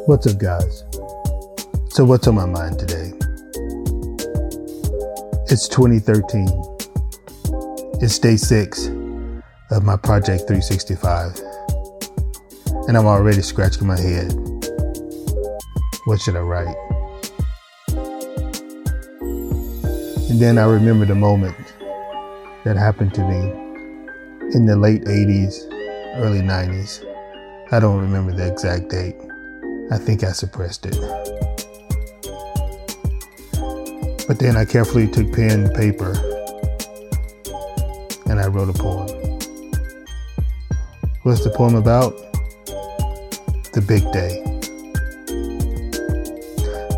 What's up, guys? So, what's on my mind today? It's 2013. It's day six of my Project 365. And I'm already scratching my head. What should I write? And then I remember the moment that happened to me in the late 80s, early 90s. I don't remember the exact date. I think I suppressed it. But then I carefully took pen and paper and I wrote a poem. What's the poem about? The big day.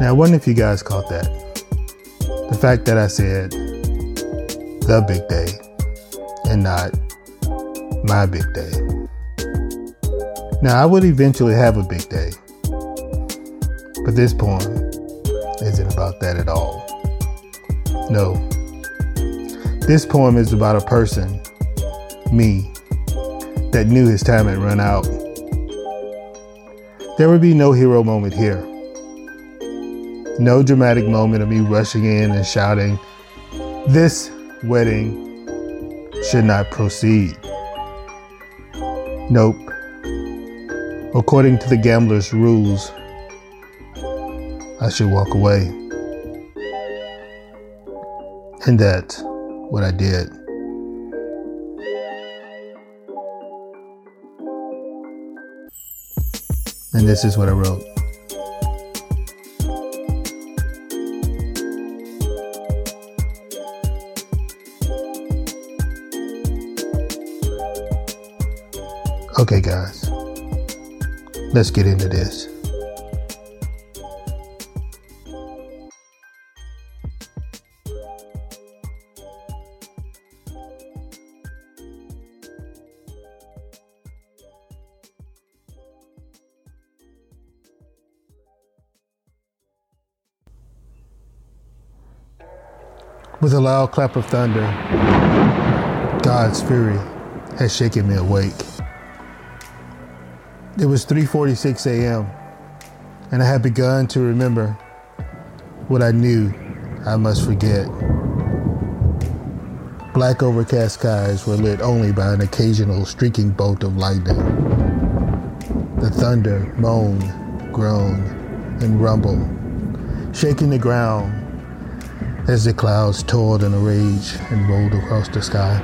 Now, I wonder if you guys caught that. The fact that I said the big day and not my big day. Now, I would eventually have a big day, but this poem isn't about that at all. No. This poem is about a person, me, that knew his time had run out. There would be no hero moment here. No dramatic moment of me rushing in and shouting, This wedding should not proceed. Nope. According to the gambler's rules, I should walk away. And that's what I did. And this is what I wrote. Okay, guys, let's get into this. With a loud clap of thunder, God's fury had shaken me awake. It was 3:46 a.m., and I had begun to remember what I knew I must forget. Black overcast skies were lit only by an occasional streaking bolt of lightning. The thunder moaned, groaned, and rumbled, shaking the ground as the clouds toiled in a rage and rolled across the sky.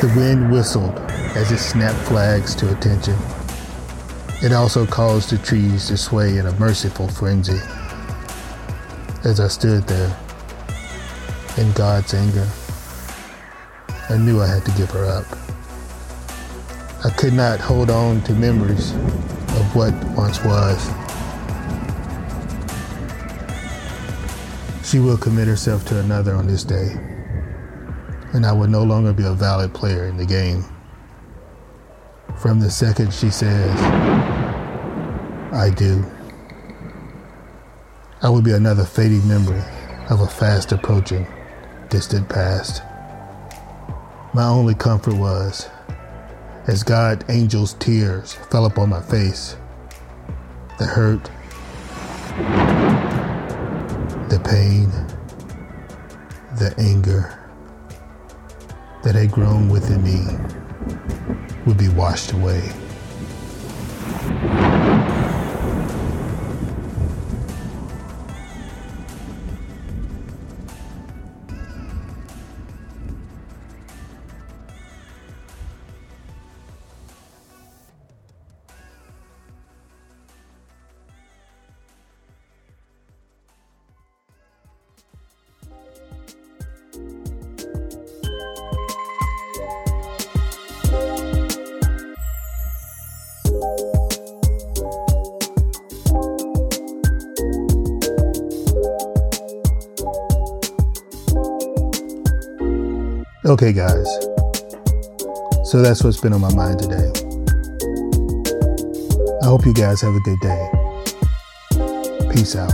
The wind whistled as it snapped flags to attention. It also caused the trees to sway in a merciful frenzy. As I stood there, in God's anger, I knew I had to give her up. I could not hold on to memories of what once was. She will commit herself to another on this day, and I will no longer be a valid player in the game. From the second she says, I do, I will be another fading memory of a fast approaching, distant past. My only comfort was as God angel's tears fell upon my face. The hurt, the pain, the anger that had grown within me would be washed away. Okay, guys. So that's what's been on my mind today. I hope you guys have a good day. Peace out.